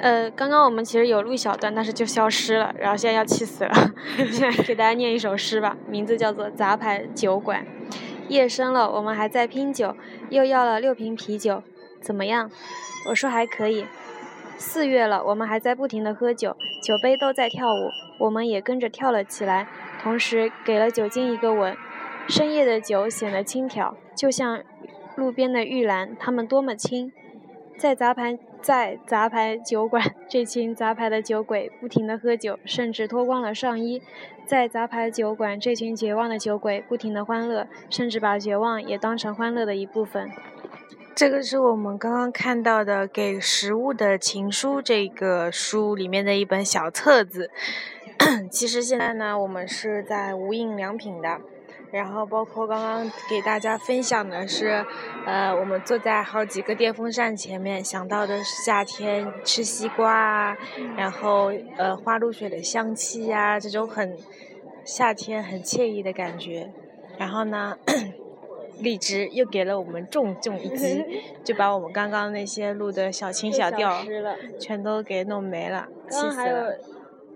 呃，刚刚我们其实有录一小段，但是就消失了，然后现在要气死了。现在给大家念一首诗吧，名字叫做《杂牌酒馆》。夜深了，我们还在拼酒，又要了六瓶啤酒，怎么样？我说还可以。四月了，我们还在不停的喝酒，酒杯都在跳舞，我们也跟着跳了起来，同时给了酒精一个吻。深夜的酒显得轻佻，就像路边的玉兰，它们多么轻。在杂牌在杂牌酒馆，这群杂牌的酒鬼不停地喝酒，甚至脱光了上衣。在杂牌酒馆，这群绝望的酒鬼不停地欢乐，甚至把绝望也当成欢乐的一部分。这个是我们刚刚看到的《给食物的情书》这个书里面的一本小册子。其实现在呢，我们是在无印良品的。然后包括刚刚给大家分享的是，呃，我们坐在好几个电风扇前面，想到的是夏天吃西瓜啊，然后呃花露水的香气呀，这种很夏天很惬意的感觉。然后呢，荔枝又给了我们重重一击，就把我们刚刚那些录的小情小调全都给弄没了，气死了。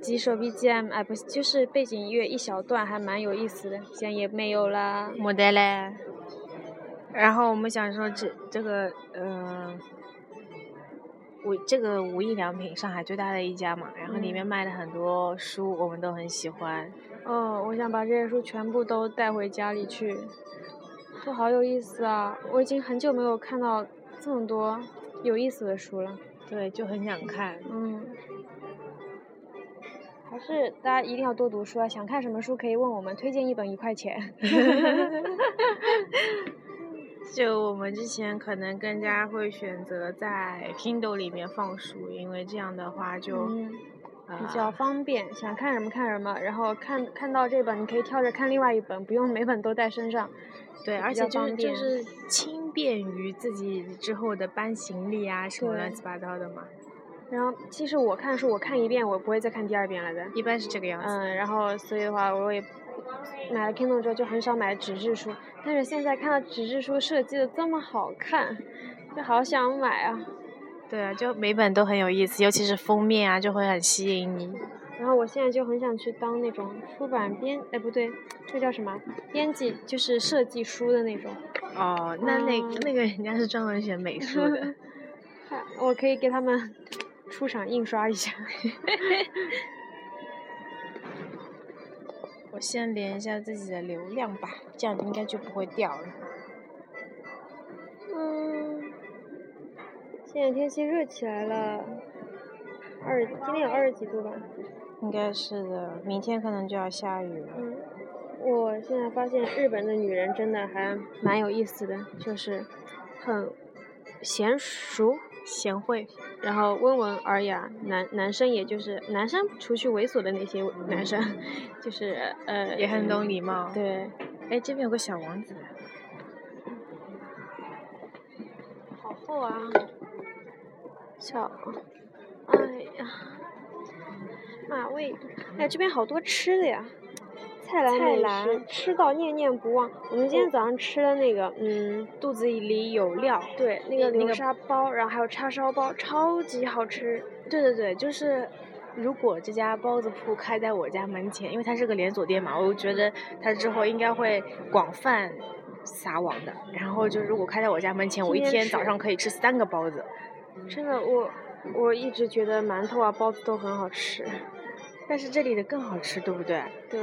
几首 BGM，哎，不是，就是背景音乐一小段，还蛮有意思的。现在也没有了，没得嘞。然后我们想说，这这个，嗯，无这个无印良品，上海最大的一家嘛，然后里面卖的很多书，我们都很喜欢。哦，我想把这些书全部都带回家里去，都好有意思啊！我已经很久没有看到这么多有意思的书了。对，就很想看。嗯。还是大家一定要多读书啊！想看什么书可以问我们，推荐一本一块钱。就我们之前可能更加会选择在 Kindle 里面放书，因为这样的话就比较方便，想看什么看什么，然后看看到这本你可以跳着看另外一本，不用每本都带身上。对，而且就是就是轻便于自己之后的搬行李啊，什么乱七八糟的嘛。然后，其实我看书，我看一遍，我不会再看第二遍了的。一般是这个样子。嗯，然后所以的话，我也买了 Kindle 之后就很少买纸质书。但是现在看到纸质书设计的这么好看，就好想买啊。对啊，就每本都很有意思，尤其是封面啊，就会很吸引你。然后我现在就很想去当那种出版编，哎不对，这叫什么？编辑，就是设计书的那种。哦，那那那个人家是专门学美术的。我可以给他们。出厂印刷一下，我先连一下自己的流量吧，这样应该就不会掉了。嗯，现在天气热起来了，二今天有二十几度吧？应该是的，明天可能就要下雨了。嗯，我现在发现日本的女人真的还蛮有意思的，就是很娴熟。贤惠，然后温文尔雅，男男生也就是男生，除去猥琐的那些男生，就是呃也很懂礼貌。对，哎，这边有个小王子，好厚啊，小，哎呀，马味，哎，这边好多吃的呀。菜篮美食，吃到念念不忘。我们今天早上吃的那个，嗯，肚子里有料。对，那个流沙包，然后还有叉烧包，超级好吃。对对对，就是如果这家包子铺开在我家门前，因为它是个连锁店嘛，我觉得它之后应该会广泛撒网的。然后就如果开在我家门前，我一天早上可以吃三个包子。真的，我我一直觉得馒头啊包子都很好吃，但是这里的更好吃，对不对？对。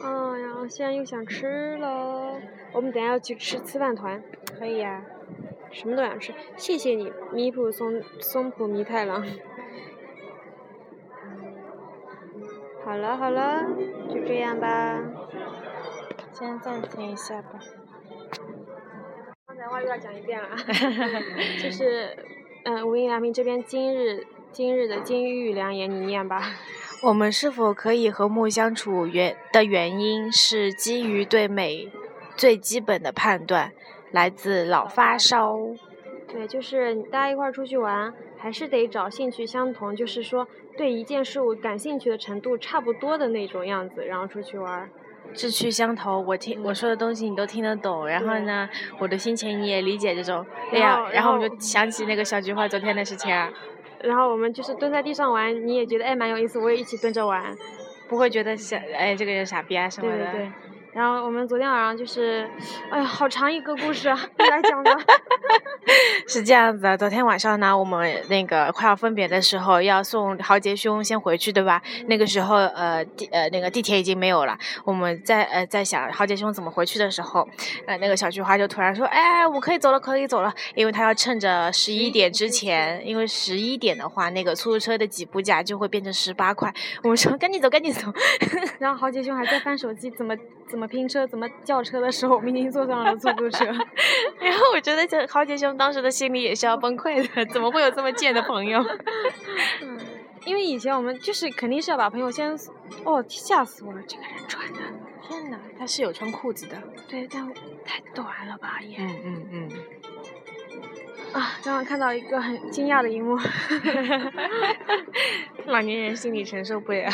哎呀，现在又想吃了。我们等下要去吃吃饭团，可以呀，什么都想吃。谢谢你，米普松松浦弥太郎。好了好了，就这样吧。先暂停一下吧。刚才话又要讲一遍了，就是，嗯，无印良品这边今日今日的金玉良言，你念吧。我们是否可以和睦相处？原的原因是基于对美最基本的判断，来自老发烧。对，就是大家一块儿出去玩，还是得找兴趣相同，就是说对一件事物感兴趣的程度差不多的那种样子，然后出去玩。志趣相投，我听我说的东西你都听得懂，然后呢，我的心情你也理解这种。哎呀，然后我就想起那个小菊花昨天的事情啊。然后我们就是蹲在地上玩，你也觉得哎蛮有意思，我也一起蹲着玩，不会觉得傻哎这个人傻逼啊什么的。对对对。然后我们昨天晚上就是，哎呀，好长一个故事啊，来讲的。是这样子的，昨天晚上呢，我们那个快要分别的时候，要送豪杰兄先回去，对吧？那个时候，呃，地呃那个地铁已经没有了。我们在呃在想豪杰兄怎么回去的时候，呃那个小菊花就突然说，哎，我可以走了，可以走了，因为他要趁着十一点之前，因为十一点的话，那个出租车的起步价就会变成十八块。我们说赶紧走，赶紧走。然后豪杰兄还在翻手机，怎么怎么拼车，怎么叫车的时候，我们已经坐上了出租车。然后我觉得这豪杰兄当时的。心里也是要崩溃的，怎么会有这么贱的朋友？嗯，因为以前我们就是肯定是要把朋友先，哦，吓死我了，这个人穿的，天哪，他是有穿裤子的，对，但太短了吧也。嗯嗯嗯。啊，刚刚看到一个很惊讶的一幕，老年人心理承受不了，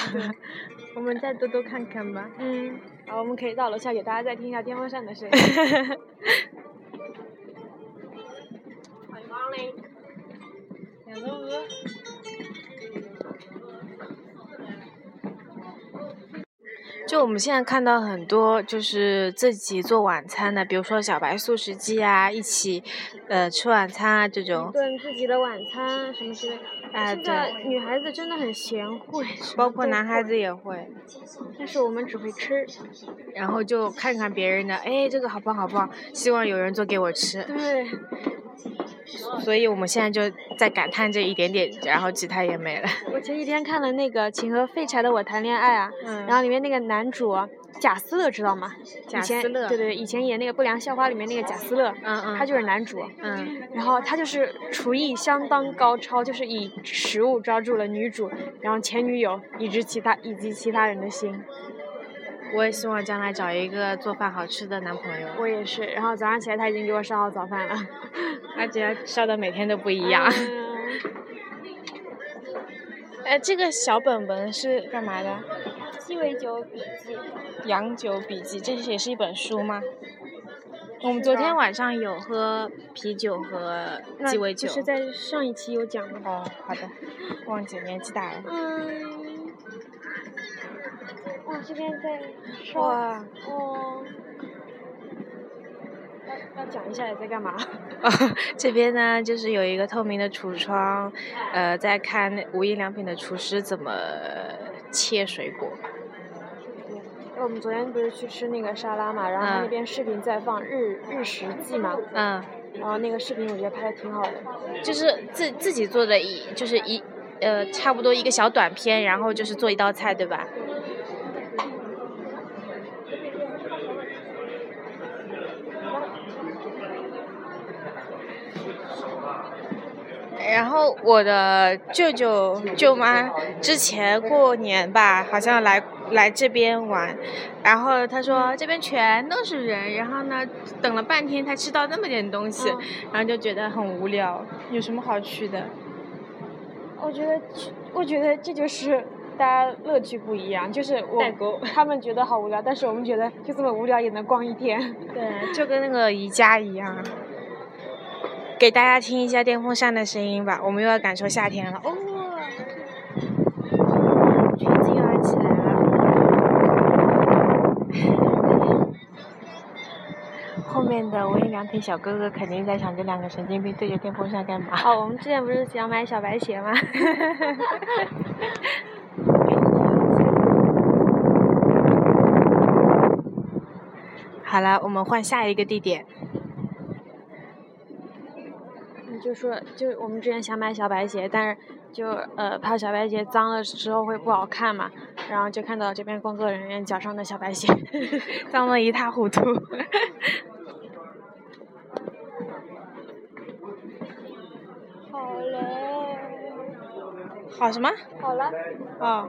我们再多多看看吧。嗯，好，我们可以到楼下给大家再听一下电风扇的声音。就我们现在看到很多就是自己做晚餐的，比如说小白素食记啊，一起呃吃晚餐啊这种。炖自己的晚餐什么之类。哎，对。女孩子真的很贤惠。包括男孩子也会。但是我们只会吃。然后就看看别人的，哎，这个好棒好棒，希望有人做给我吃。对。所以我们现在就在感叹这一点点，然后其他也没了。我前几天看了那个《请和废柴的我谈恋爱》啊，然后里面那个男主贾斯乐知道吗？贾斯乐。对对，以前演那个《不良校花》里面那个贾斯乐，嗯嗯，他就是男主。嗯。然后他就是厨艺相当高超，就是以食物抓住了女主，然后前女友以及其他以及其他人的心。我也希望将来找一个做饭好吃的男朋友。我也是，然后早上起来他已经给我烧好早饭了，而且烧的每天都不一样。哎，这个小本本是干嘛的？鸡尾酒笔记。洋酒笔记，这也是一本书吗？我们昨天晚上有喝啤酒和鸡尾酒。是在上一期有讲吗。哦，好的，忘记年纪大了。嗯。哇，这边在烧哦。要要讲一下你在干嘛？这边呢，就是有一个透明的橱窗，呃，在看无印良品的厨师怎么切水果。我们昨天不是去吃那个沙拉嘛，然后那边视频在放日日食记嘛。嗯。然后那个视频我觉得拍的挺好的。就是自自己做的一，就是一呃，差不多一个小短片，然后就是做一道菜，对吧？然后我的舅舅舅妈之前过年吧，好像来来这边玩，然后他说这边全都是人，然后呢等了半天才吃到那么点东西，然后就觉得很无聊。有什么好去的？我觉得，我觉得这就是大家乐趣不一样，就是我他们觉得好无聊，但是我们觉得就这么无聊也能逛一天。对，就跟那个宜家一样。给大家听一下电风扇的声音吧，我们又要感受夏天了。哦，群又要起来了。后面的无印良品小哥哥肯定在想，这两个神经病对着电风扇干嘛？哦，我们之前不是想买小白鞋吗？好了，我们换下一个地点。就说，就我们之前想买小白鞋，但是就呃怕小白鞋脏了之后会不好看嘛，然后就看到这边工作人员脚上的小白鞋，脏得一塌糊涂。好了。好什么？好了。哦。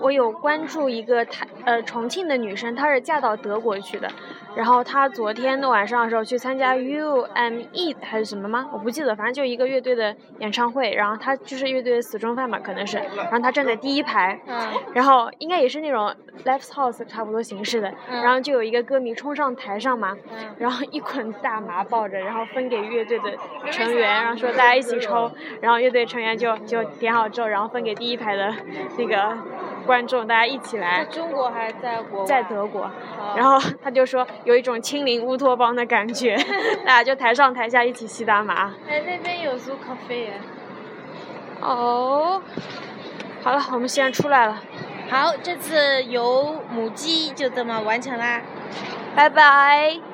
我有关注一个台呃重庆的女生，她是嫁到德国去的，然后她昨天的晚上的时候去参加 U M E 还是什么吗？我不记得，反正就一个乐队的演唱会，然后她就是乐队的死忠饭嘛，可能是，然后她站在第一排，嗯。然后应该也是那种 live house 差不多形式的，嗯。然后就有一个歌迷冲上台上嘛，嗯。然后一捆大麻抱着，然后分给乐队的成员，然后说大家一起抽，然后乐队成员就就点好之后，然后分给第一排的那个观众，大家一起在来。中国还是在国？在德国，哦然后他就说有一种亲临乌托邦的感觉，大家就台上台下一起吸大麻。哎，那边有 Zoo Cafe 耶。哦，好了，我们现在出来了，好，这次游母鸡就这么完成啦。拜拜。